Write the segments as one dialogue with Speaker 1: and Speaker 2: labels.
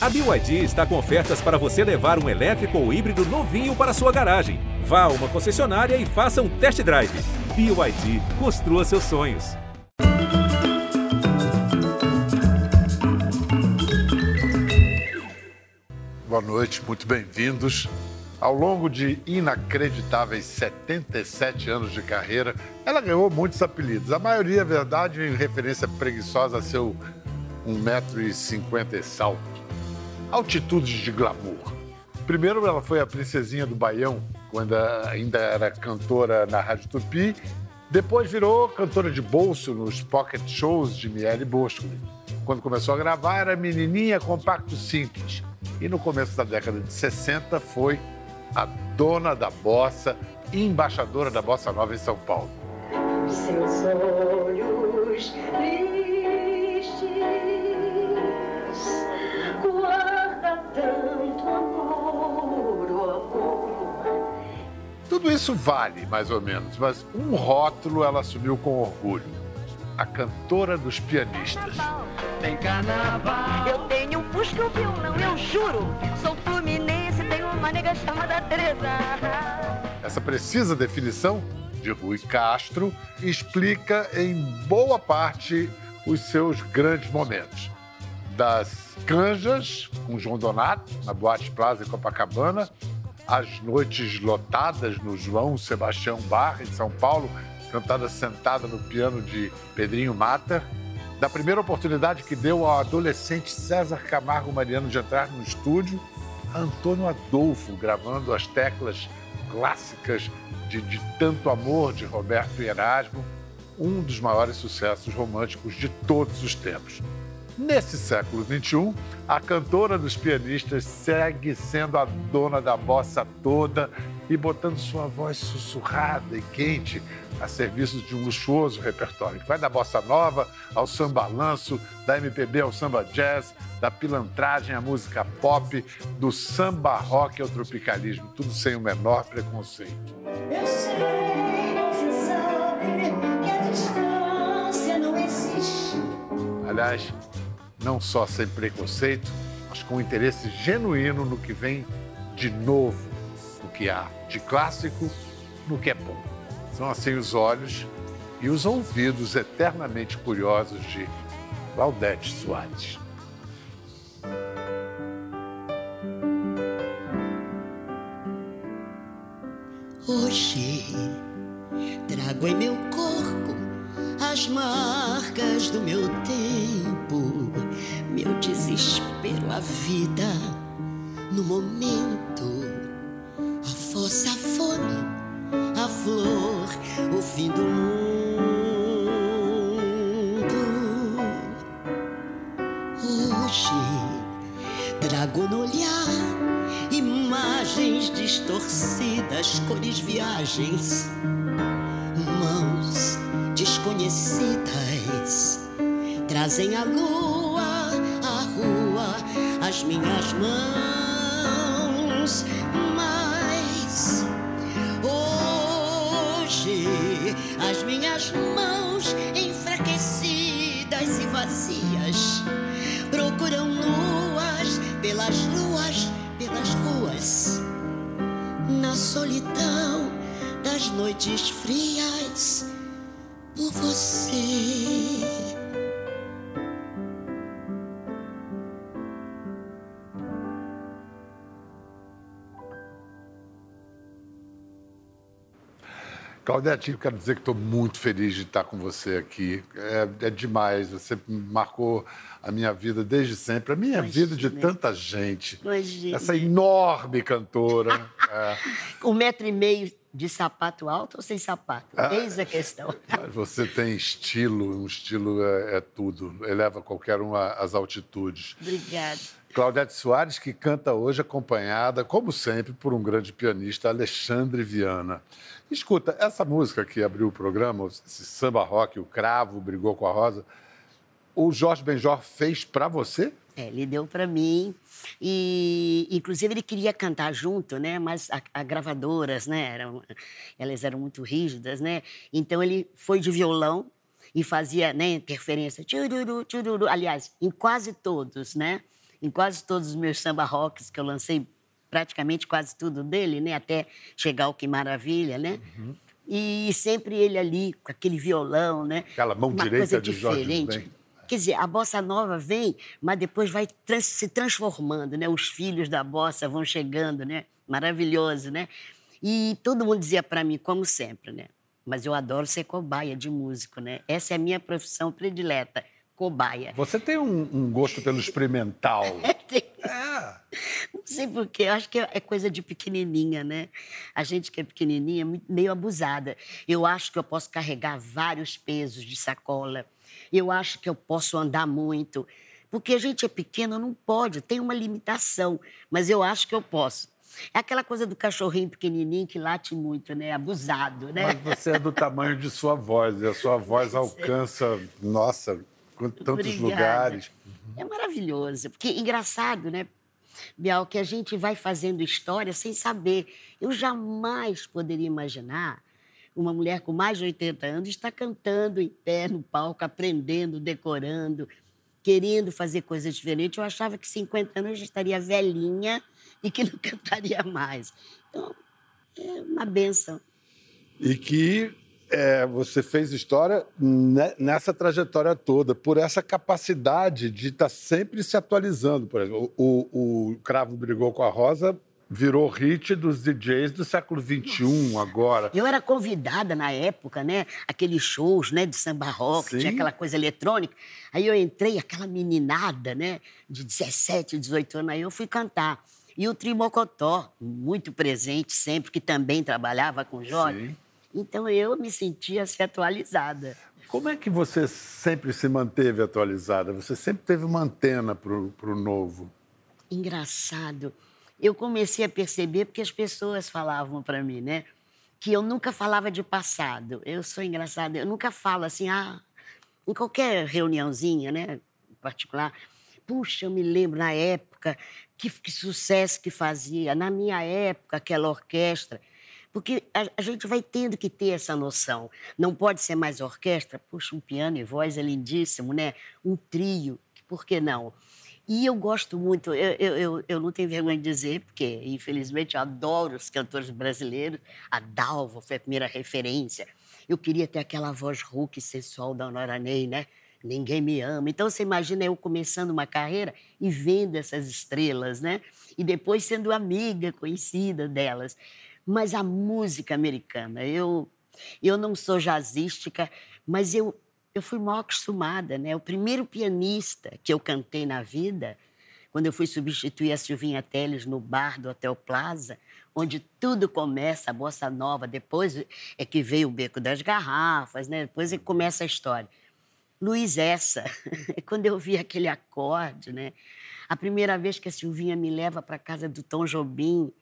Speaker 1: A BYD está com ofertas para você levar um elétrico ou híbrido novinho para sua garagem. Vá a uma concessionária e faça um test drive. BYD, construa seus sonhos.
Speaker 2: Boa noite, muito bem-vindos. Ao longo de inacreditáveis 77 anos de carreira, ela ganhou muitos apelidos. A maioria, é verdade, em referência preguiçosa a seu 1,50m e salto. Altitudes de glamour. Primeiro, ela foi a princesinha do Baião, quando ainda era cantora na Rádio Tupi. Depois virou cantora de bolso nos pocket shows de Miele Bosco. Quando começou a gravar, era menininha compacto simples. E no começo da década de 60 foi a dona da bossa e embaixadora da bossa nova em São Paulo.
Speaker 3: Seus olhos
Speaker 2: Tudo isso vale, mais ou menos, mas um rótulo ela assumiu com orgulho. A cantora dos pianistas.
Speaker 4: Tem carnaval.
Speaker 5: Eu tenho um fusca e um violão, eu juro. Sou fluminense, tenho uma nega chamada Teresa.
Speaker 2: Essa precisa definição de Rui Castro explica em boa parte os seus grandes momentos. Das canjas com João Donato, na Boate Plaza em Copacabana, as noites lotadas no João Sebastião Barra, em São Paulo, cantada sentada no piano de Pedrinho Mata, da primeira oportunidade que deu ao adolescente César Camargo Mariano de entrar no estúdio, Antônio Adolfo gravando as teclas clássicas de, de Tanto Amor de Roberto Erasmo, um dos maiores sucessos românticos de todos os tempos. Nesse século XXI, a cantora dos pianistas segue sendo a dona da bossa toda e botando sua voz sussurrada e quente a serviço de um luxuoso repertório, que vai da bossa nova ao samba lanço, da MPB ao samba jazz, da pilantragem à música pop, do samba rock ao tropicalismo, tudo sem o menor preconceito.
Speaker 3: Eu sei, você sabe que a distância não existe.
Speaker 2: Aliás, não só sem preconceito, mas com interesse genuíno no que vem de novo, no que há de clássico, no que é bom. São assim os olhos e os ouvidos eternamente curiosos de Claudete Soares.
Speaker 6: Hoje trago em meu corpo as marcas do meu tempo, meu desespero, a vida no momento, a fossa, a fome, a flor, o fim do mundo. Hoje trago no olhar imagens distorcidas, cores, viagens, mãos desconhecidas trazem a rua, as minhas mãos. Mas hoje as minhas mãos enfraquecidas e vazias procuram nuas pelas ruas, pelas ruas, na solidão das noites frias por você.
Speaker 2: Claudete, eu quero dizer que estou muito feliz de estar com você aqui. É, é demais, você marcou a minha vida desde sempre, a minha
Speaker 6: Imagina.
Speaker 2: vida de tanta gente.
Speaker 6: Imagina.
Speaker 2: Essa enorme cantora. é.
Speaker 6: Um metro e meio de sapato alto ou sem sapato?
Speaker 2: Ah.
Speaker 6: Eis a questão.
Speaker 2: Você tem estilo, um estilo é, é tudo, eleva qualquer um às altitudes.
Speaker 6: Obrigada.
Speaker 2: Claudete Soares, que canta hoje acompanhada, como sempre, por um grande pianista, Alexandre Viana. Escuta, essa música que abriu o programa, esse samba rock, o Cravo, Brigou com a Rosa, o Jorge Benjor fez para você?
Speaker 6: É, ele deu para mim e, inclusive, ele queria cantar junto, né? Mas a, a gravadoras, né? Eram, elas eram muito rígidas, né? Então ele foi de violão e fazia, né? Interferência, tchururu, tchururu. Aliás, em quase todos, né? Em quase todos os meus samba rocks que eu lancei, praticamente quase tudo dele, né? Até chegar ao Que Maravilha, né?
Speaker 2: Uhum.
Speaker 6: E sempre ele ali, com aquele violão, né?
Speaker 2: Aquela mão
Speaker 6: Uma
Speaker 2: direita
Speaker 6: coisa
Speaker 2: de Jorge
Speaker 6: diferente.
Speaker 2: Ben.
Speaker 6: Quer dizer, a bossa nova vem, mas depois vai trans- se transformando, né? Os filhos da bossa vão chegando, né? Maravilhoso, né? E todo mundo dizia para mim, como sempre, né? Mas eu adoro ser cobaia de músico, né? Essa é a minha profissão predileta, cobaia.
Speaker 2: Você tem um, um gosto pelo experimental.
Speaker 6: Não sei porquê, eu acho que é coisa de pequenininha, né? A gente que é pequenininha é meio abusada. Eu acho que eu posso carregar vários pesos de sacola. Eu acho que eu posso andar muito. Porque a gente é pequeno, não pode, tem uma limitação. Mas eu acho que eu posso. É aquela coisa do cachorrinho pequenininho que late muito, né? Abusado, né?
Speaker 2: Mas você é do tamanho de sua voz, e a sua voz alcança, nossa, tantos
Speaker 6: Obrigada.
Speaker 2: lugares.
Speaker 6: É maravilhoso. Porque engraçado, né, Bial, que a gente vai fazendo história sem saber. Eu jamais poderia imaginar uma mulher com mais de 80 anos estar cantando em pé no palco, aprendendo, decorando, querendo fazer coisas diferentes. Eu achava que 50 anos eu já estaria velhinha e que não cantaria mais. Então, é uma benção.
Speaker 2: E que é, você fez história ne- nessa trajetória toda, por essa capacidade de estar sempre se atualizando. Por exemplo, o, o Cravo Brigou com a Rosa virou hit dos DJs do século XXI agora.
Speaker 6: Eu era convidada na época, né? Aqueles shows, né? De samba rock,
Speaker 2: Sim.
Speaker 6: tinha aquela coisa eletrônica. Aí eu entrei, aquela meninada, né? De 17, 18 anos, aí eu fui cantar. E o Trimocotó, muito presente sempre, que também trabalhava com o Jorge.
Speaker 2: Sim.
Speaker 6: Então eu me sentia assim, atualizada.
Speaker 2: Como é que você sempre se manteve atualizada? Você sempre teve uma antena para o novo.
Speaker 6: Engraçado. Eu comecei a perceber porque as pessoas falavam para mim, né? Que eu nunca falava de passado. Eu sou engraçada, eu nunca falo assim, ah, em qualquer reuniãozinha, né, em particular. Puxa, eu me lembro na época que, que sucesso que fazia, na minha época, aquela orquestra. Porque a, a gente vai tendo que ter essa noção. Não pode ser mais orquestra, puxa, um piano e voz é lindíssimo, né? Um trio, por que não? E eu gosto muito, eu, eu, eu, não tenho vergonha de dizer, porque, infelizmente, eu adoro os cantores brasileiros. A Dalva foi a primeira referência. Eu queria ter aquela voz rouca e sensual da Nora Ney, né? Ninguém me ama. Então, você imagina eu começando uma carreira e vendo essas estrelas, né? E depois sendo amiga, conhecida delas. Mas a música americana, eu, eu não sou jazzística, mas eu, eu fui mal acostumada, né? O primeiro pianista que eu cantei na vida, quando eu fui substituir a Silvinha Teles no bar do Hotel Plaza, onde tudo começa, a bossa nova, depois é que veio o Beco das Garrafas, né? Depois é que começa a história. Luiz Essa, quando eu vi aquele acorde, né? A primeira vez que a Silvinha me leva para casa do Tom Jobim,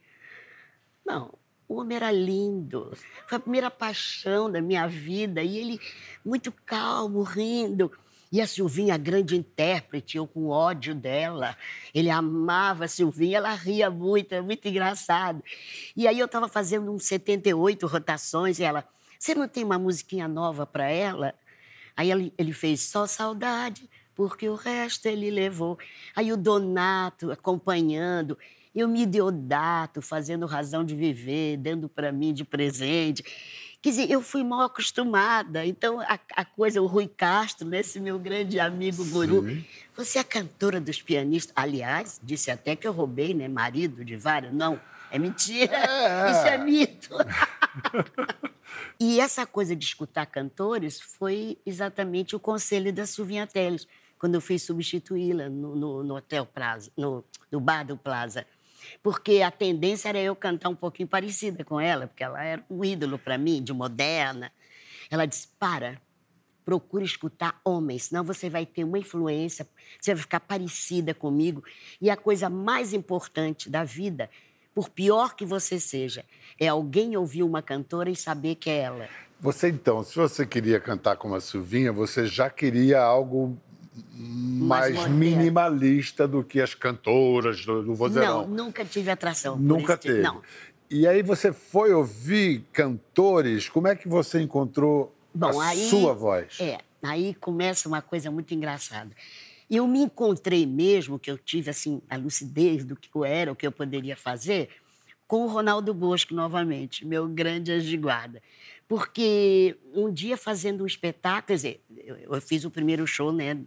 Speaker 6: não, o homem era lindo. Foi a primeira paixão da minha vida. E ele, muito calmo, rindo. E a Silvinha, a grande intérprete, eu com ódio dela. Ele amava a Silvinha, ela ria muito, é muito engraçado. E aí eu estava fazendo uns 78 rotações e ela, você não tem uma musiquinha nova para ela? Aí ele, ele fez só saudade, porque o resto ele levou. Aí o Donato acompanhando, e o Midiodato fazendo razão de viver, dando para mim de presente. Quer dizer, eu fui mal acostumada. Então, a, a coisa, o Rui Castro, né, esse meu grande amigo guru, você é a cantora dos pianistas. Aliás, disse até que eu roubei, né, marido de vários. Não, é mentira.
Speaker 2: É.
Speaker 6: Isso é mito. E essa coisa de escutar cantores foi exatamente o conselho da Silvinha Teles, quando eu fui substituí-la no, no- no Hotel Plaza, no, no Bar do Plaza. Porque a tendência era eu cantar um pouquinho parecida com ela, porque ela era um ídolo para mim, de moderna. Ela disse: para, procure escutar homens, senão você vai ter uma influência, você vai ficar parecida comigo. E a coisa mais importante da vida, por pior que você seja, é alguém ouvir uma cantora e saber que é ela.
Speaker 2: Você, então, se você queria cantar como a Silvinha, você já queria algo mais,
Speaker 6: moderno.
Speaker 2: minimalista do que as cantoras do, do vozeirão.
Speaker 6: Não, nunca tive atração.
Speaker 2: Nunca
Speaker 6: tipo-
Speaker 2: teve.
Speaker 6: Não.
Speaker 2: E aí você foi ouvir cantores, como é que você encontrou
Speaker 6: Bom,
Speaker 2: a
Speaker 6: aí,
Speaker 2: sua voz?
Speaker 6: É, aí começa uma coisa muito engraçada. E eu me encontrei mesmo, que eu tive assim a lucidez do que eu era, o que eu poderia fazer, com o Ronaldo Bosco novamente, meu grande anjo de guarda. Porque um dia fazendo um espetáculo, quer dizer, eu, eu fiz o primeiro show, né,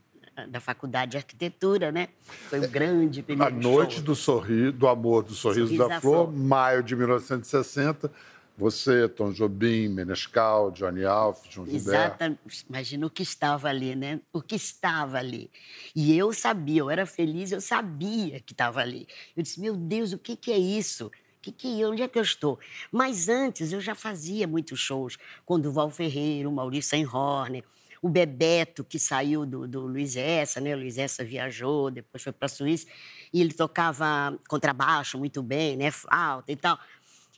Speaker 6: da Faculdade de Arquitetura, né? Foi um grande
Speaker 2: A
Speaker 6: primeiro
Speaker 2: Noite
Speaker 6: show.
Speaker 2: do Sorriso, do Amor, do Sorriso,
Speaker 6: Sorriso
Speaker 2: da,
Speaker 6: da
Speaker 2: Flor,
Speaker 6: Flor.
Speaker 2: maio de 1960. Você, Tom Jobim, Menescal, Johnny Alf, João Gilberto.
Speaker 6: Exatamente. Imagina o que estava ali, né? O que estava ali. E eu sabia, eu era feliz, eu sabia que estava ali. Eu disse, meu Deus, o que, que é isso? O que, que é? Onde é que eu estou? Mas antes eu já fazia muitos shows com o Duval Ferreira, o Maurício Einhorner, o Bebeto, que saiu do, do Luiz Essa, né? O Luiz Essa viajou, depois foi para a Suíça, e ele tocava contrabaixo muito bem, né? Flauta e tal.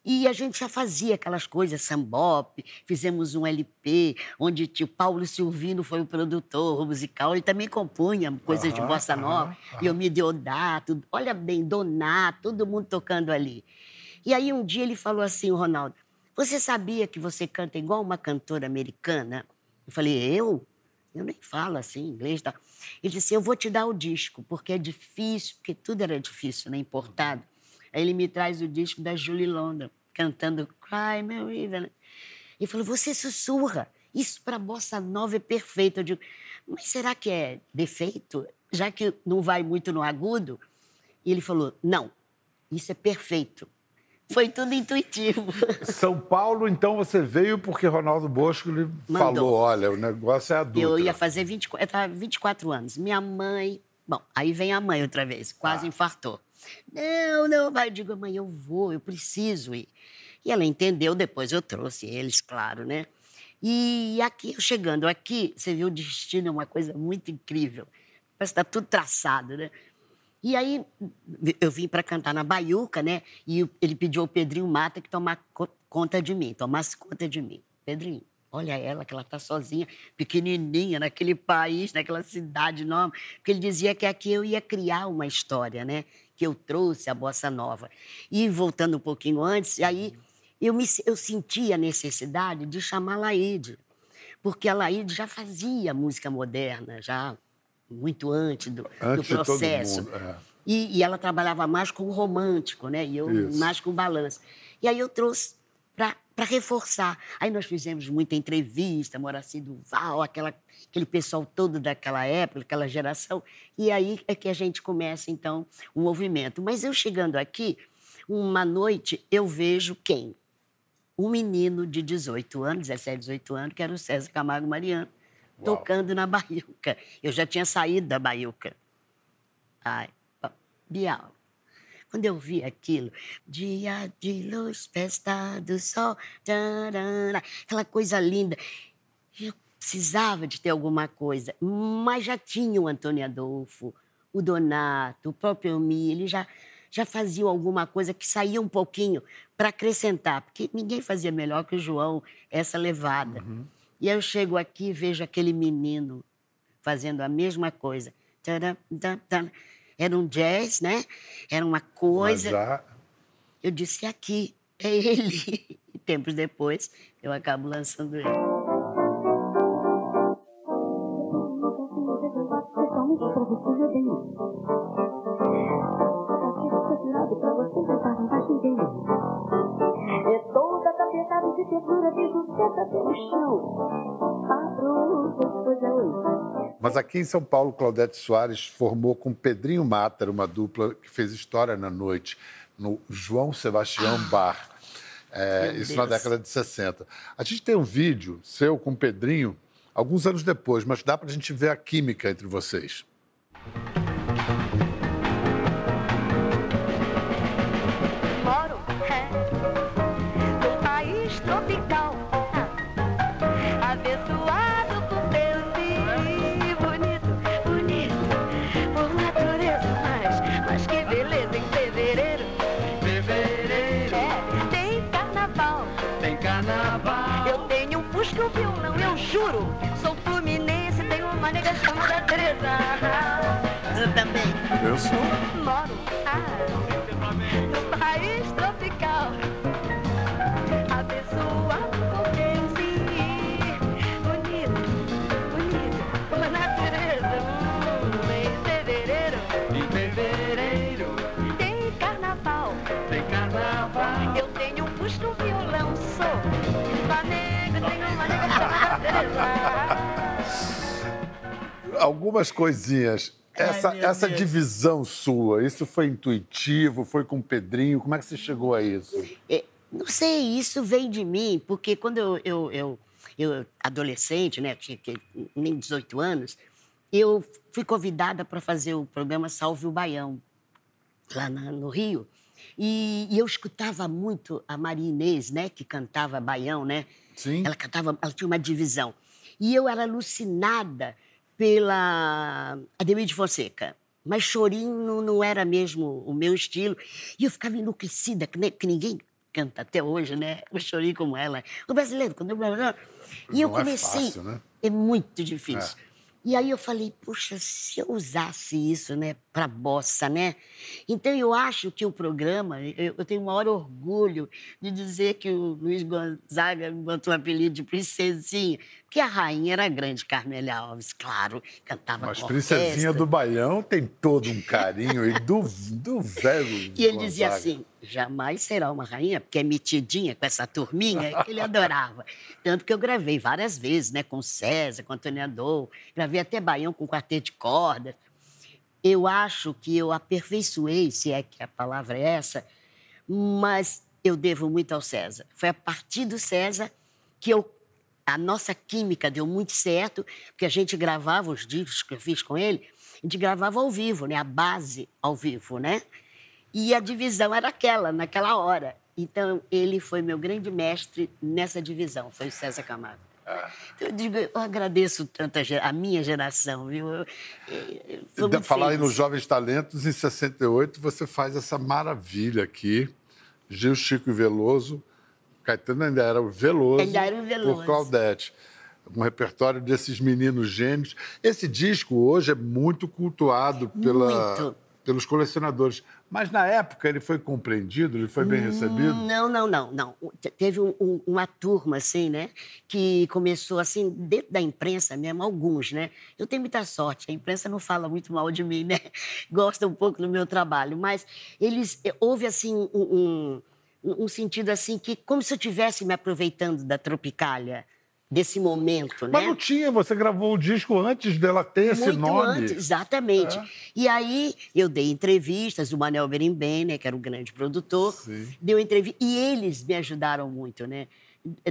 Speaker 6: E a gente já fazia aquelas coisas, sambop, fizemos um LP, onde tio Paulo Silvino foi o produtor musical, ele também compunha coisas de
Speaker 2: Aham,
Speaker 6: bossa nova, e eu me Deodato, olha bem, Donato, todo mundo tocando ali. E aí um dia ele falou assim, o Ronaldo, você sabia que você canta igual uma cantora americana? Eu falei, eu? Eu nem falo assim inglês. Tá? Ele disse, eu vou te dar o disco, porque é difícil, porque tudo era difícil, né, importado. Aí ele me traz o disco da Julie London, cantando Cry Me River. né? E falou, você sussurra. Isso para bossa nova é perfeito. Eu digo, mas será que é defeito? Já que não vai muito no agudo? E ele falou, não, isso é perfeito. Foi tudo intuitivo.
Speaker 2: São Paulo, então você veio porque Ronaldo Bosco lhe
Speaker 6: Mandou.
Speaker 2: falou: olha, o negócio é adulto.
Speaker 6: Eu ia fazer 24, eu tava 24 anos. Minha mãe. Bom, aí vem a mãe outra vez, quase infartou. Não, não, vai. Eu digo, mãe, eu vou, eu preciso ir. E ela entendeu, depois eu trouxe eles, claro, né? E aqui, chegando aqui, você viu o destino, é uma coisa muito incrível. Parece que está tudo traçado, né? E aí eu vim para cantar na Baiuca, né? E ele pediu ao Pedrinho Mata que tomasse conta de mim, tomasse conta de mim. Pedrinho, olha ela, que ela está sozinha, pequenininha, naquele país, naquela cidade enorme. Porque ele dizia que aqui eu ia criar uma história, né? Que eu trouxe a bossa nova. E voltando um pouquinho antes, aí eu, me, eu senti a necessidade de chamar a Laide, porque a Laide já fazia música moderna, já muito antes do, do
Speaker 2: Antes todo
Speaker 6: processo.
Speaker 2: mundo, é.
Speaker 6: E, e ela trabalhava mais com o romântico, né? E eu
Speaker 2: Isso.
Speaker 6: mais com o balanço. E aí eu trouxe para reforçar. Aí nós fizemos muita entrevista, Moraci Duval, aquela, aquele pessoal todo daquela época, aquela geração. E aí é que a gente começa, então, o movimento. Mas eu chegando aqui, uma noite, eu vejo quem? Um menino de 18 anos, 17, 18 anos, que era o César Camargo Mariano,
Speaker 2: Uau.
Speaker 6: tocando na Baiuca. Eu já tinha saído da Baiuca. Ai, Bial. Quando eu vi aquilo, dia de luz, festa do sol, tarara, aquela coisa linda, eu precisava de ter alguma coisa, mas já tinha o Antônio Adolfo, o Donato, o próprio Elmi, eles já, já faziam alguma coisa que saía um pouquinho para acrescentar, porque ninguém fazia melhor que o João essa levada. E eu chego aqui e vejo aquele menino fazendo a mesma coisa. Era um jazz, né? Era uma coisa.
Speaker 2: já
Speaker 6: Eu disse aqui, é ele. E tempos depois, eu acabo lançando ele.
Speaker 3: O chão. Abro, depois oito.
Speaker 2: Mas aqui em São Paulo, Claudete Soares formou com Pedrinho Mater, uma dupla que fez história na noite, no João Sebastião Bar. É,
Speaker 6: Ah.
Speaker 2: Isso na década de 60. A gente tem um vídeo seu com o Pedrinho, alguns anos depois, mas dá para a gente ver a química entre vocês. eu sou.
Speaker 5: Moro no ah, país é tropical. a pessoa por quem sim. Bonito, bonito. Uma natureza. Hum, em fevereiro.
Speaker 4: Em
Speaker 5: fevereiro. Tem carnaval.
Speaker 4: Tem carnaval.
Speaker 5: Eu tenho um busto, um violão, sou. uma Flamengo, tenho uma nega.
Speaker 2: Algumas coisinhas essa, essa divisão sua, isso foi intuitivo? Foi com o Pedrinho? Como é que você chegou a isso?
Speaker 6: É, não sei, isso vem de mim, porque quando eu, eu, eu, eu adolescente, né, tinha que- nem 18 anos, eu fui convidada para fazer o programa Salve o Baião, lá na- no Rio. E, e eu escutava muito a Maria Inês, né, que cantava baião, né?
Speaker 2: Sim.
Speaker 6: Ela cantava, ela tinha uma divisão. E eu era alucinada pela Ademir de Fonseca. Mas chorinho não, era mesmo o meu estilo. E eu ficava enlouquecida, que, ninguém canta até hoje, né? O chorinho como ela. O brasileiro, quando... E eu
Speaker 2: é
Speaker 6: comecei...
Speaker 2: fácil, né?
Speaker 6: É muito difícil. E aí eu falei, puxa, se eu usasse isso, né, para bossa, né? Então eu acho que o programa, eu, eu tenho o maior orgulho de dizer que o Luiz Gonzaga me botou o apelido de princesinha, porque a rainha era a grande Carmélia Alves, claro, cantava
Speaker 2: Mas
Speaker 6: com
Speaker 2: Princesinha
Speaker 6: orquestra.
Speaker 2: do Baião tem todo um carinho e do, do velho.
Speaker 6: E ele dizia
Speaker 2: Gonzaga.
Speaker 6: assim: jamais será uma rainha, porque é metidinha com essa turminha que ele adorava. Tanto que eu gravei várias vezes, né? Com César, com Antônio Adol, gravei até Baião com quarteto de cordas. Eu acho que eu aperfeiçoei, se é que a palavra é essa, mas eu devo muito ao César. Foi a partir do César que eu a nossa química deu muito certo, porque a gente gravava os discos que eu fiz com ele, a gente gravava ao vivo, né? A base ao vivo, né? E a divisão era aquela, naquela hora. Então, ele foi meu grande mestre nessa divisão, foi o César Camargo. Então, eu digo, eu agradeço tanto a, a minha geração, viu? Eu, eu, eu muito
Speaker 2: Falar nos Jovens Talentos, em 68, você faz essa maravilha aqui. Gil, Chico e Veloso. Caetano ainda era o Veloso.
Speaker 6: Ainda era o Veloso.
Speaker 2: Por Claudete. Um repertório desses meninos gênios. Esse disco hoje é muito cultuado pela,
Speaker 6: Muito.
Speaker 2: Pelos colecionadores. Mas na época ele foi compreendido, ele foi bem recebido.
Speaker 6: Não, não, não, não. Te- Teve um- um- uma turma, assim, né? Que começou, assim, dentro da imprensa mesmo, alguns, né? Eu tenho muita sorte, a imprensa não fala muito mal de mim, né? Gosta um pouco do meu trabalho, mas eles... eh, Houve, assim, um, um- um sentido, assim, que como se eu estivesse me aproveitando da Tropicália, desse momento, né?
Speaker 2: Mas não tinha, você gravou o disco antes dela ter esse
Speaker 6: Muito
Speaker 2: nome.
Speaker 6: antes, exatamente.
Speaker 2: É.
Speaker 6: E aí eu dei entrevistas, o Manel Berimbem, né, que era o grande produtor,
Speaker 2: Sim.
Speaker 6: deu entrevista e eles me ajudaram muito, né?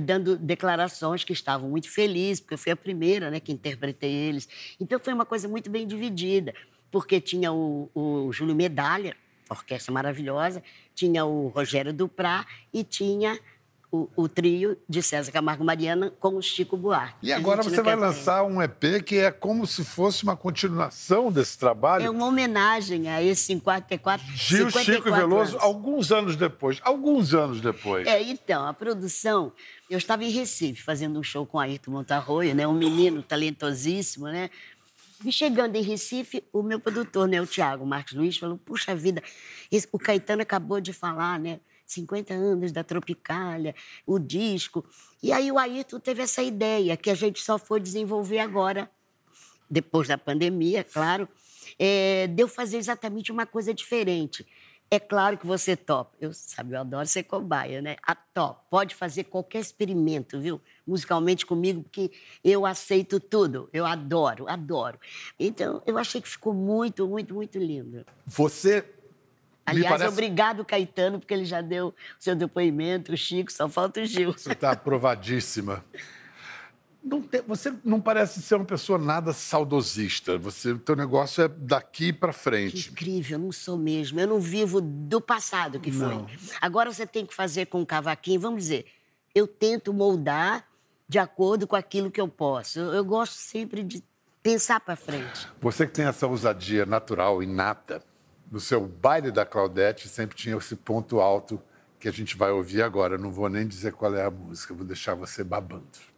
Speaker 6: Dando declarações que estavam muito felizes, porque eu fui a primeira, né, que interpretei eles. Então foi uma coisa muito bem dividida, porque tinha o, o Júlio Medalha, orquestra maravilhosa, tinha o Rogério Duprá e tinha o, o trio de César Camargo Mariana com o Chico Buarque.
Speaker 2: E agora você vai lançar um EP que é como se fosse uma continuação desse trabalho.
Speaker 6: É uma homenagem a esse 54,
Speaker 2: Gil,
Speaker 6: 54
Speaker 2: Chico e Veloso,
Speaker 6: anos.
Speaker 2: alguns anos depois. Alguns anos depois.
Speaker 6: É, então, a produção... Eu estava em Recife fazendo um show com Ayrton Montarroio, né? Um menino talentosíssimo, né? E chegando em Recife, o meu produtor, né, o Tiago Marcos Luiz, falou: Puxa vida, esse- o Caetano acabou de falar, né? 50 anos da Tropicália, o disco. E aí o Ayrton teve essa ideia que a gente só foi desenvolver agora, depois da pandemia, claro, é, de eu fazer exatamente uma coisa diferente. É claro que você topa. Eu, sabe, eu adoro ser cobaia, né? A top. Pode fazer qualquer experimento, viu? Musicalmente comigo, porque eu aceito tudo. Eu adoro, adoro. Então, eu achei que ficou muito, muito, muito lindo.
Speaker 2: Você.
Speaker 6: Aliás,
Speaker 2: parece...
Speaker 6: obrigado, Caetano, porque ele já deu o seu depoimento, o Chico, só falta o Gil.
Speaker 2: Você está aprovadíssima. Não tem- você não parece ser uma pessoa nada saudosista. Você, o teu negócio é daqui para
Speaker 6: Que
Speaker 2: frente.
Speaker 6: incrível, eu não sou mesmo. Eu não vivo do passado que foi.
Speaker 2: Não.
Speaker 6: Agora você tem que fazer com o cavaquinho, vamos dizer, eu tento moldar de acordo com aquilo que eu posso. Eu, eu gosto sempre de pensar para frente.
Speaker 2: Você que tem essa ousadia natural, inata, no seu baile da Claudete sempre tinha esse ponto alto que a gente vai ouvir agora. Não vou nem dizer qual é a música, vou deixar você babando.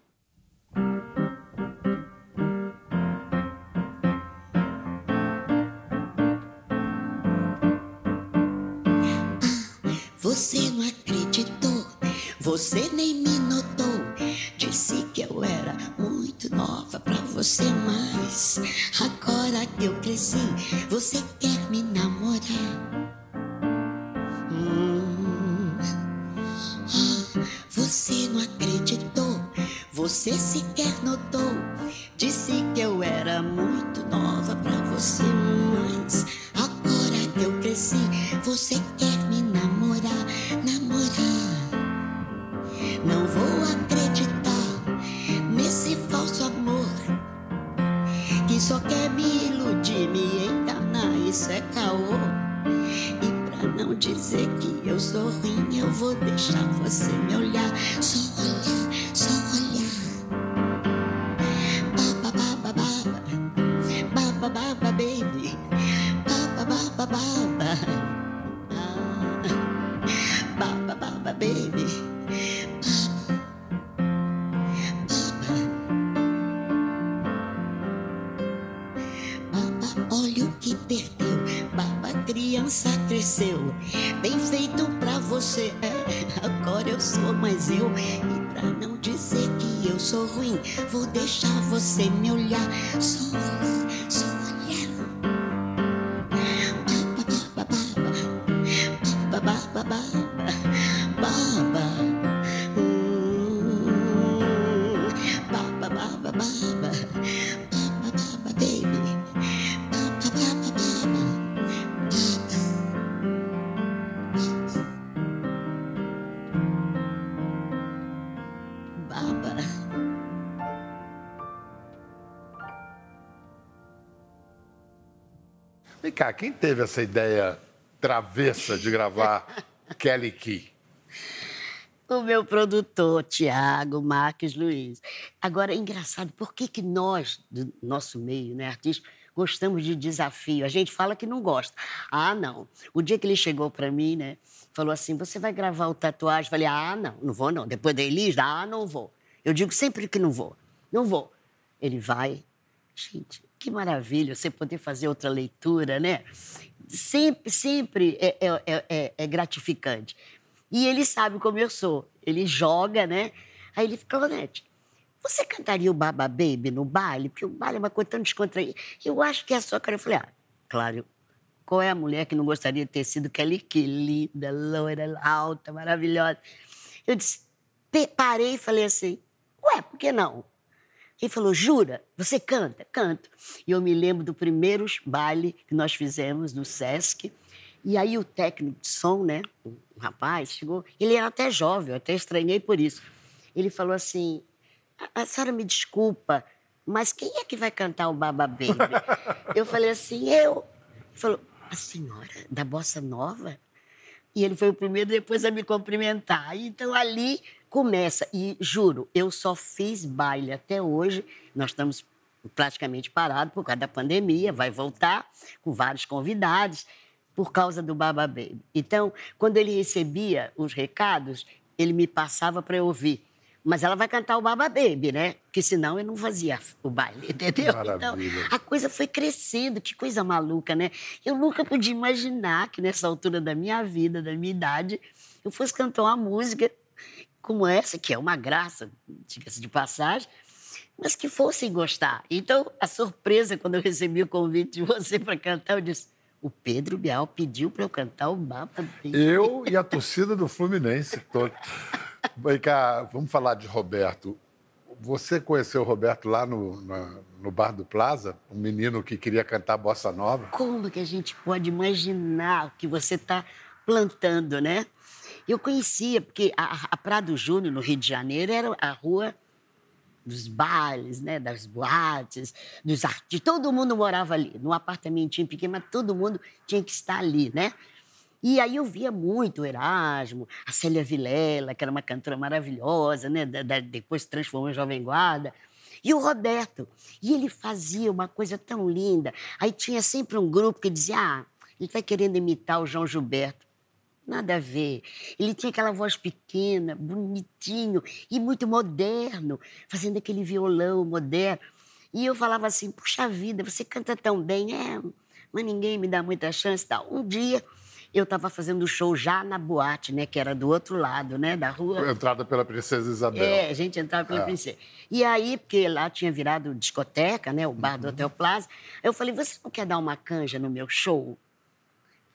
Speaker 7: Você. É, agora eu sou mais eu. E pra não dizer que eu sou ruim, vou deixar você me olhar. Só
Speaker 2: cá, quem teve essa ideia travessa de gravar Kelly Key?
Speaker 6: O meu produtor, Tiago Marques Luiz. Agora, é engraçado, por que, que nós, do nosso meio, né, artistas, gostamos de desafio? A gente fala que não gosta. Ah, não. O dia que ele chegou para mim, né, falou assim: você vai gravar o tatuagem? Falei: ah, não, não vou não. Depois da Elis, ah, não vou. Eu digo sempre que não vou. Não vou. Ele vai. Gente, que maravilha você poder fazer outra leitura, né? Sempre, sempre é, é- é- é- é gratificante. E ele sabe como eu sou. Ele joga, né? Aí ele fica, Lonete, você cantaria o Baba Baby no baile? Porque o baile é uma coisa tão descontraída. Eu acho que é sua cara. Eu falei, ah, claro. Qual é a mulher que não gostaria de ter sido Kelly Key? Linda, loira, alta, maravilhosa. Eu disse, parei e falei assim, ué, por que não? Ele falou, jura? Você canta? Canto. E eu me lembro do primeiro baile que nós fizemos no Sesc. E aí o técnico de som, né, um rapaz, chegou, ele era até jovem, eu até estranhei por isso. Ele falou assim, a, a senhora me desculpa, mas quem é que vai cantar o Baba Baby? eu falei assim, eu. Ele falou, a senhora da Bossa Nova? E ele foi o primeiro depois a me cumprimentar. Então ali começa. E juro, eu só fiz baile até hoje. Nós estamos praticamente parados por causa da pandemia, vai voltar com vários convidados por causa do Baba Baby. Então, quando ele recebia os recados, ele me passava para eu ouvir. Mas ela vai cantar o Baba Baby, né? Porque senão eu não fazia o baile, entendeu? Então,
Speaker 2: Maravilha.
Speaker 6: a coisa foi crescendo, que coisa maluca, né? Eu nunca podia imaginar que nessa altura da minha vida, da minha idade, eu fosse cantar uma música como essa, que é uma graça, diga-se de passagem, mas que fossem gostar. Então, a surpresa quando eu recebi o convite de você para cantar, eu disse: o Pedro Bial pediu para eu cantar o Baba Baby.
Speaker 2: Eu e a torcida do Fluminense toda. Vem cá, vamos falar de Roberto. Você conheceu o Roberto lá no, na- no Bar do Plaza? Um menino que queria cantar bossa nova?
Speaker 6: Como que a gente pode imaginar o que você está plantando, né? Eu conhecia, porque a, a Prado Júnior, no Rio de Janeiro, era a rua dos bailes, né? das boates, dos artistas. Todo mundo morava ali, num apartamentinho pequeno, mas todo mundo tinha que estar ali, né? E aí eu via muito o Erasmo, a Célia Vilela, que era uma cantora maravilhosa, né? Da- da- depois se transformou em Jovem Guarda. E o Roberto. E ele fazia uma coisa tão linda. Aí tinha sempre um grupo que dizia: ah, ele está querendo imitar o João Gilberto. Nada a ver. Ele tinha aquela voz pequena, bonitinho e muito moderno, fazendo aquele violão moderno. E eu falava assim: puxa vida, você canta tão bem, é, mas ninguém me dá muita chance tal. Um dia eu estava fazendo show já na boate, né, que era do outro lado, né, da rua.
Speaker 2: Entrada pela Princesa Isabel.
Speaker 6: É, a gente entrava pela
Speaker 2: É.
Speaker 6: princesa. E aí, porque lá tinha virado discoteca, né? O bar
Speaker 2: Uhum.
Speaker 6: do Hotel Plaza. Eu falei, você não quer dar uma canja no meu show?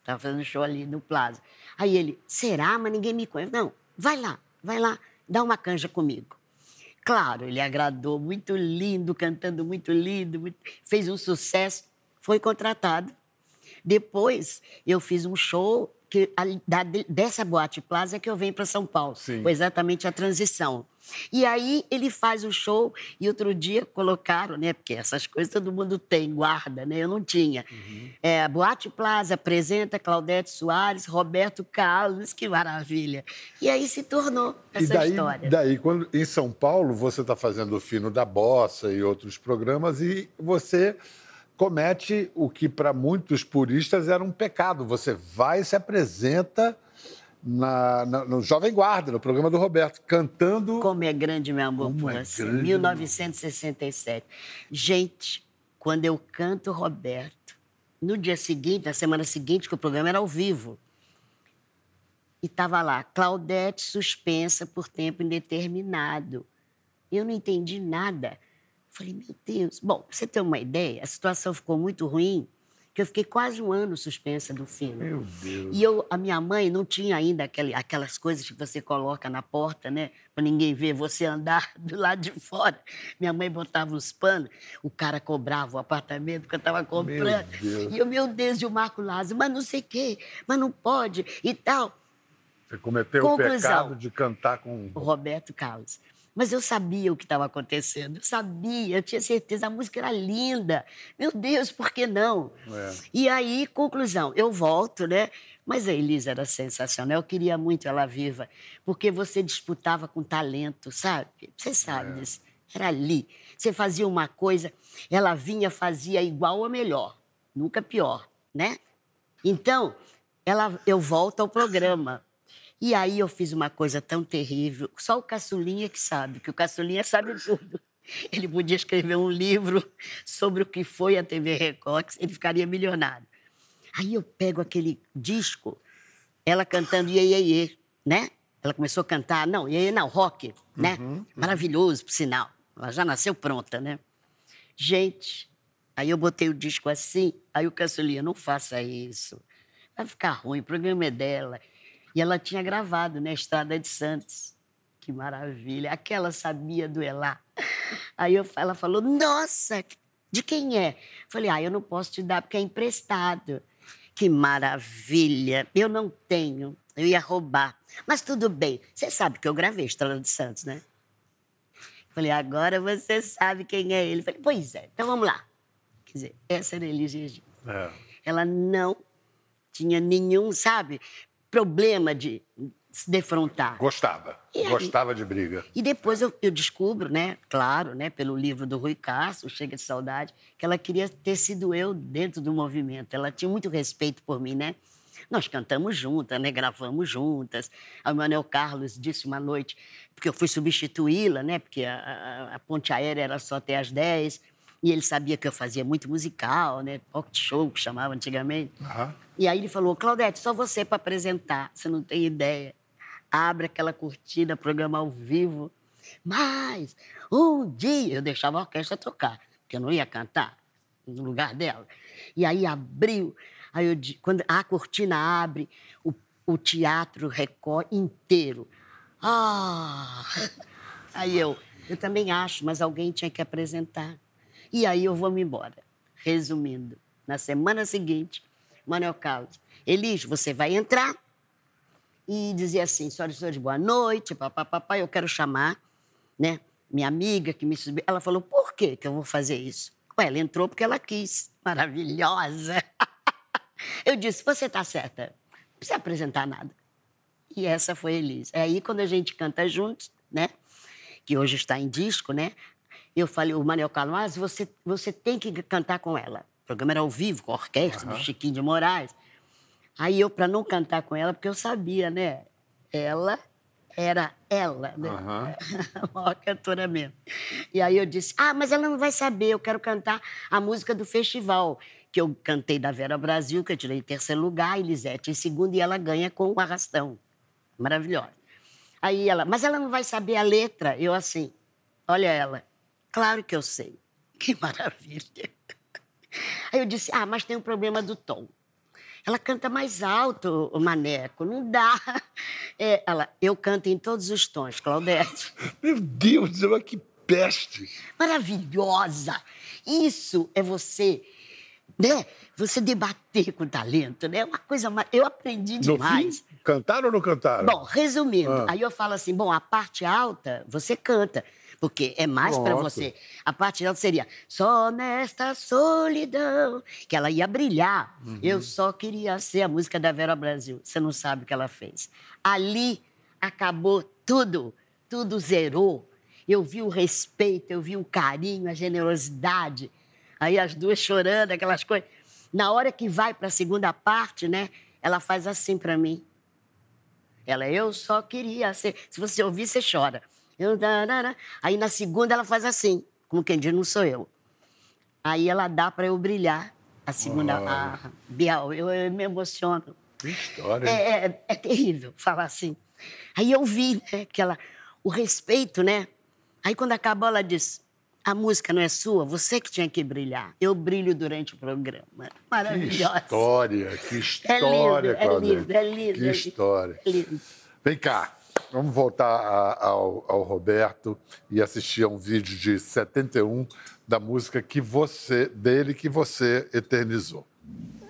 Speaker 6: Tava fazendo show ali no Plaza. Aí ele, será? Mas ninguém me conhece. Não, vai lá, vai lá, dá uma canja comigo. Claro, ele agradou, muito lindo, cantando muito lindo, muito- fez um sucesso, foi contratado. Depois, eu fiz um show que, ali- da- dessa Boate Plaza que eu venho para São Paulo.
Speaker 2: Sim.
Speaker 6: Foi exatamente a transição. E aí ele faz o show e outro dia colocaram, né? Porque essas coisas todo mundo tem, guarda, né? Eu não tinha.
Speaker 2: Uhum.
Speaker 6: É, Boate Plaza apresenta Claudete Soares, Roberto Carlos, que maravilha. E aí se tornou essa
Speaker 2: e daí,
Speaker 6: história.
Speaker 2: daí quando, em São Paulo, você está fazendo o Fino da Bossa e outros programas e você comete o que para muitos puristas era um pecado. Você vai e se apresenta na- na- no Jovem Guarda, no programa do Roberto, cantando...
Speaker 6: Como é grande, meu amor,
Speaker 2: Como
Speaker 6: por
Speaker 2: é
Speaker 6: você.
Speaker 2: grande,
Speaker 6: 1967. Gente, quando eu canto Roberto, no dia seguinte, na semana seguinte, que o programa era ao vivo, e estava lá, Claudete suspensa por tempo indeterminado. Eu não entendi nada. Falei, meu Deus. Bom, pra você ter uma ideia, a situação ficou muito ruim, que eu fiquei quase um ano suspensa do filme.
Speaker 2: Meu Deus.
Speaker 6: E eu, a minha mãe não tinha ainda aquele, aquelas coisas que você coloca na porta, né? Pra ninguém ver você andar do lado de fora. Minha mãe botava os panos, o cara cobrava o apartamento que eu tava comprando. E eu, meu Deus, e o Marco Lázaro, mas não sei o quê, mas não pode e tal.
Speaker 2: Você cometeu
Speaker 6: Conclusão.
Speaker 2: o pecado de cantar com...
Speaker 6: O Roberto Carlos. Mas eu sabia o que estava acontecendo, eu sabia, eu tinha certeza, a música era linda. Meu Deus, por que não?
Speaker 2: É.
Speaker 6: E aí, conclusão, eu volto, né? Mas a Elisa era sensacional, eu queria muito ela viva, porque você disputava com talento, sabe? Você sabe disso. Era ali. Você fazia uma coisa, ela vinha, fazia igual ou melhor, nunca pior, né? Então, ela, eu volto ao programa. E aí eu fiz uma coisa tão terrível. Só o Caçulinha que sabe, que o Caçulinha sabe tudo. Ele podia escrever um livro sobre o que foi a TV Record, ele ficaria milionário. Aí eu pego aquele disco, ela cantando Iê, Iê, Iê, né? Ela começou a cantar, não, Iê, Iê não, rock, né? Maravilhoso, por sinal. Ela já nasceu pronta, né? Gente, aí eu botei o disco assim, aí o Caçulinha, não faça isso. Vai ficar ruim, o programa é dela. E ela tinha gravado, né? Estrada de Santos. Que maravilha. Aquela sabia duelar. Aí eu, ela falou, nossa, de quem é? Falei, ah, eu não posso te dar porque é emprestado. Que maravilha. Eu não tenho. Eu ia roubar. Mas tudo bem. Você sabe que eu gravei Estrada de Santos, né? Falei, agora você sabe quem é ele. Falei, pois é, então vamos lá. Quer dizer, essa era Elis Regina.
Speaker 2: É.
Speaker 6: Ela não tinha nenhum, sabe, problema de se defrontar.
Speaker 2: Gostava.
Speaker 6: E?
Speaker 2: Gostava de briga.
Speaker 6: E depois eu, eu descubro, né, claro, né, pelo livro do Rui Castro, Chega de Saudade, que ela queria ter sido eu dentro do movimento. Ela tinha muito respeito por mim, né? Nós cantamos juntas, né? Gravamos juntas. A Manuel Carlos disse uma noite, porque eu fui substituí-la, né? Porque a, a- a ponte aérea era só até às 10. E ele sabia que eu fazia muito musical, né? Pocket show, que chamava antigamente.
Speaker 2: Aham.
Speaker 6: E aí ele falou, Claudete, só você para apresentar, você não tem ideia. Abre aquela cortina, programa ao vivo. Mas um dia eu deixava a orquestra tocar, porque eu não ia cantar no lugar dela. E aí abriu, aí eu, quando a cortina abre, o, o teatro Record inteiro. Ah! Aí eu, eu também acho, mas alguém tinha que apresentar. E aí eu vou me embora. Resumindo, na semana seguinte, Manuel Carlos, Elis, você vai entrar e dizer assim, senhoras e senhores, boa noite, papapá, eu quero chamar, né, minha amiga que me subiu. Ela falou, por que que eu vou fazer isso? Ué, ela entrou porque ela quis. Maravilhosa. Eu disse, você está certa, não precisa apresentar nada. E essa foi a Elis. É aí quando a gente canta juntos, né? Que hoje está em disco, né? Eu falei, o Manuel Carlos, você, você tem que cantar com ela. O programa era ao vivo, com a orquestra, do Chiquinho de Moraes. Aí eu, para não cantar com ela, porque eu sabia, né? Ela era ela, né?
Speaker 2: Aham.
Speaker 6: a maior cantora mesmo. E aí eu disse: Ah, mas ela não vai saber, eu quero cantar a música do festival. Que eu cantei da Vera Brasil, que eu tirei em terceiro lugar, Elisete em segundo, e ela ganha com o arrastão. Maravilhosa. Aí ela, mas ela não vai saber a letra. Eu assim, olha ela, claro que eu sei. Que maravilha. Aí eu disse, ah, mas tem um problema do tom. Ela canta mais alto, o Maneco, não dá. É, ela, eu canto em todos os tons, Claudete.
Speaker 2: Meu Deus, mas que peste!
Speaker 6: Maravilhosa! Isso é você, né? Você debater com talento, né? É Uma coisa mais. Eu aprendi
Speaker 2: No
Speaker 6: demais.
Speaker 2: fim, cantaram ou não cantaram?
Speaker 6: Bom, resumindo,
Speaker 2: Ah.
Speaker 6: aí eu falo assim: bom, a parte alta você canta, porque é mais para você. A parte alta seria só nesta solidão, que ela ia brilhar.
Speaker 2: Uhum.
Speaker 6: Eu só queria ser a música da Vera Brasil. Você não sabe o que ela fez. Ali acabou tudo, tudo zerou. Eu vi o respeito, eu vi o carinho, a generosidade. Aí as duas chorando, aquelas coisas. Na hora que vai para a segunda parte, né? Ela faz assim para mim. Ela, eu só queria ser. Se você ouvir, você chora. Aí na segunda ela faz assim, como quem diz, não sou eu. Aí ela dá para eu brilhar. A segunda.
Speaker 2: Olha.
Speaker 6: Ah, Bial, eu, eu me emociono.
Speaker 2: Que história?
Speaker 6: É, é, é terrível falar assim. Aí eu vi né, que ela, o respeito, né? Aí quando acabou, ela disse: a música não é sua, você que tinha que brilhar. Eu brilho durante o programa.
Speaker 2: Que
Speaker 6: Maravilhosa.
Speaker 2: história, que
Speaker 6: É
Speaker 2: história,
Speaker 6: lindo, é lindo, é lindo.
Speaker 2: Que
Speaker 6: é lindo.
Speaker 2: história.
Speaker 6: É lindo.
Speaker 2: Vem cá, vamos voltar a- ao, ao Roberto e assistir a um vídeo de 71 da música que você, dele que você eternizou.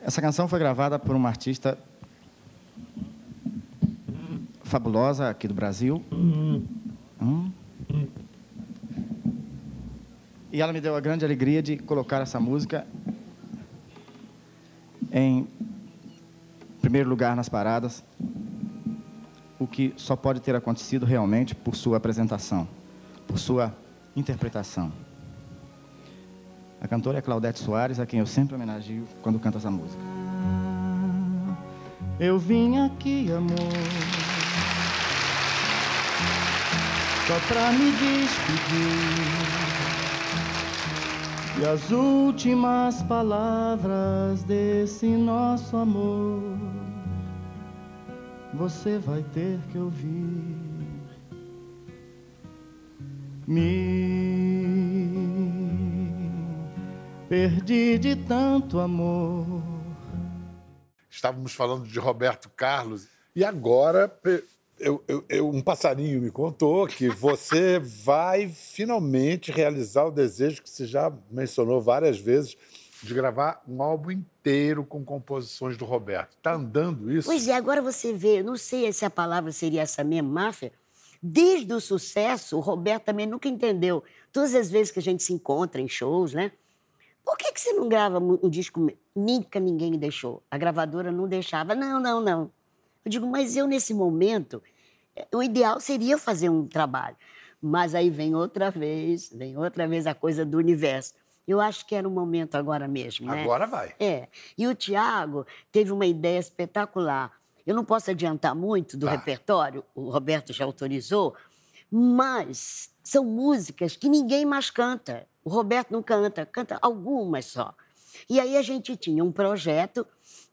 Speaker 8: Essa canção foi gravada por uma artista fabulosa aqui do Brasil. Hum. E ela me deu a grande alegria de colocar essa música em primeiro lugar nas paradas, o que só pode ter acontecido realmente por sua apresentação, por sua interpretação. A cantora é Claudete Soares, a quem eu sempre homenagio quando canto essa música. Eu vim aqui, amor, só pra me despedir. E as últimas palavras desse nosso amor você vai ter que ouvir. Me perdi de tanto amor.
Speaker 2: Estávamos falando de Roberto Carlos e agora eu- eu- eu- um passarinho me contou que você vai finalmente realizar o desejo que você já mencionou várias vezes de gravar um álbum inteiro com composições do Roberto. Está andando isso?
Speaker 6: Pois é, agora você vê, eu não sei se a palavra seria essa mesmo, máfia. Desde o sucesso, o Roberto também nunca entendeu. Todas as vezes que a gente se encontra em shows, né? Por que, que você não grava um disco? Nunca ninguém deixou. A gravadora não deixava. Não, não, não. Eu digo, mas eu, nesse momento, eh, o ideal seria fazer um trabalho. Mas aí vem outra vez, vem outra vez a coisa do universo. Eu acho que era o momento agora mesmo, né?
Speaker 2: Agora vai.
Speaker 6: É. E o Tiago teve uma ideia espetacular. Eu não posso adiantar muito do
Speaker 2: Tá.
Speaker 6: repertório, o Roberto já autorizou, mas são músicas que ninguém mais canta. O Roberto não canta, canta algumas só. E aí a gente tinha um projeto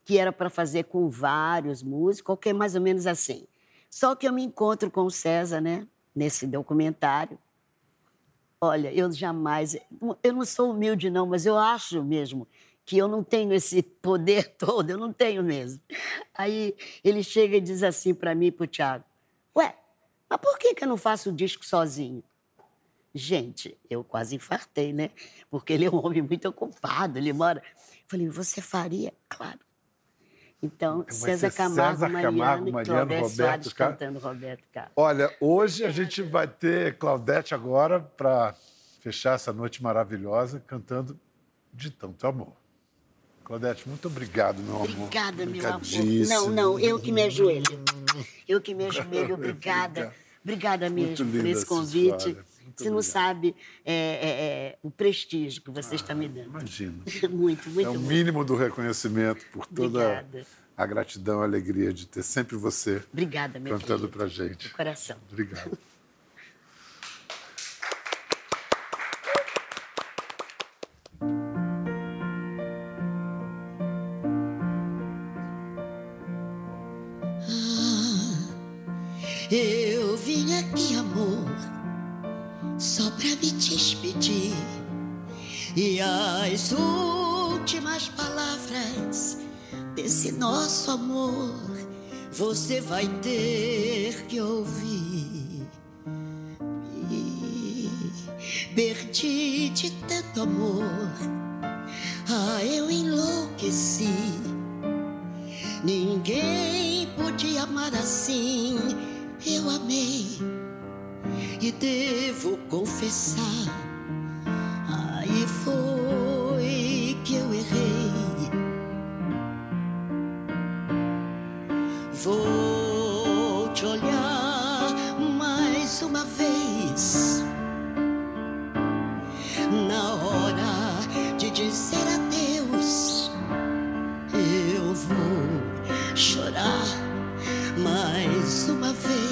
Speaker 6: que era para fazer com vários músicos, que é mais ou menos assim. Só que eu me encontro com o César, né, nesse documentário. Olha, eu jamais. Eu não sou humilde, não, mas eu acho mesmo que eu não tenho esse poder todo, eu não tenho mesmo. Aí ele chega e diz assim para mim e para o Tiago: Ué, mas por que, que eu não faço o disco sozinho? Gente, eu quase infartei, né? Porque ele é um homem muito ocupado, ele mora. Falei, você faria? Claro. Então, César Camargo,
Speaker 2: César
Speaker 6: Mariano,
Speaker 2: Camargo,
Speaker 6: e
Speaker 2: Mariano,
Speaker 6: Claudete
Speaker 2: Roberto
Speaker 6: Soares
Speaker 2: Car-
Speaker 6: cantando Roberto Carlos.
Speaker 2: Olha, hoje a gente vai ter Claudete agora para fechar essa noite maravilhosa cantando de tanto amor. Claudete, muito obrigado, meu amor.
Speaker 6: Obrigada, meu amor. Não, não, eu que me ajoelho. Eu que me ajoelho, obrigada. Obrigada mesmo por esse convite.
Speaker 2: história.
Speaker 6: Você não
Speaker 2: obrigado.
Speaker 6: sabe é, é, é, o prestígio que você está me dando.
Speaker 2: Imagina.
Speaker 6: Muito, muito
Speaker 2: é o mínimo do reconhecimento por toda
Speaker 6: Obrigada.
Speaker 2: a gratidão e a alegria de ter sempre você
Speaker 6: Obrigada, meu
Speaker 2: cantando pra gente.
Speaker 6: De coração.
Speaker 2: Obrigado.
Speaker 7: despedir. E as últimas palavras
Speaker 6: desse nosso amor, você vai ter que ouvir. Me perdi de tanto amor, ah, eu enlouqueci. Ninguém podia amar assim, eu amei e devo confessar. Aí foi que eu errei. Vou te olhar mais uma vez. Na hora de dizer adeus, eu vou chorar mais uma vez.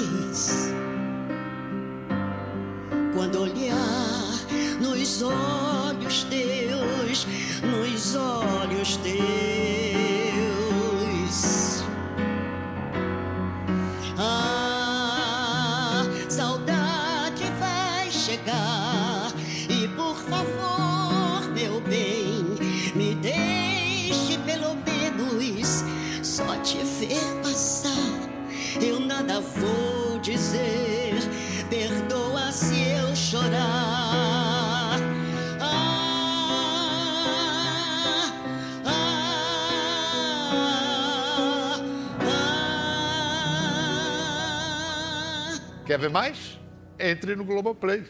Speaker 2: Quer ver mais? Entre no Globoplay.